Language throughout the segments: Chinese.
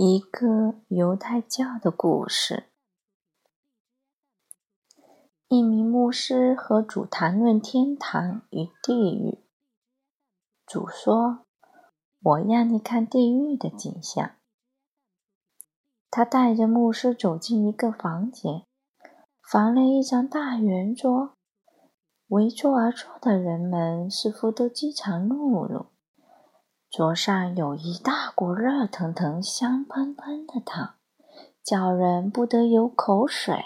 一个犹太教的故事。一名牧师和主谈论天堂与地狱。主说：“我让你看地狱的景象。”他带着牧师走进一个房间，房内一张大圆桌，围桌而坐的人们似乎都饥肠辘辘。桌上有一大锅热腾腾、香喷喷的汤，叫人不得有口水。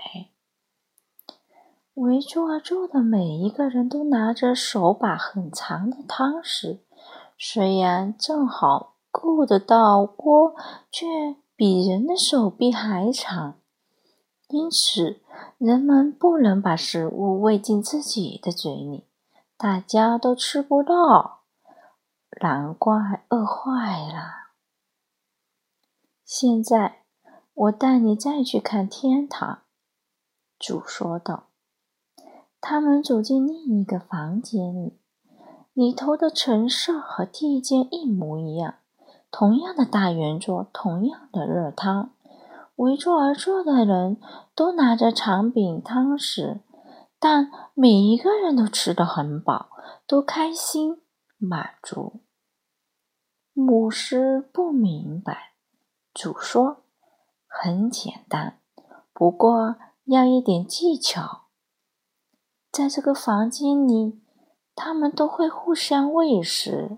围桌而坐的每一个人都拿着手把很长的汤匙，虽然正好够得到锅，却比人的手臂还长，因此人们不能把食物喂进自己的嘴里，大家都吃不到。难怪饿坏了。现在我带你再去看天堂。”主说道。他们走进另一个房间里，里头的陈设和第一间一模一样，同样的大圆桌，同样的热汤，围桌而坐的人都拿着长柄汤匙，但每一个人都吃得很饱，都开心满足。牧师不明白，主说：“很简单，不过要一点技巧。在这个房间里，他们都会互相喂食。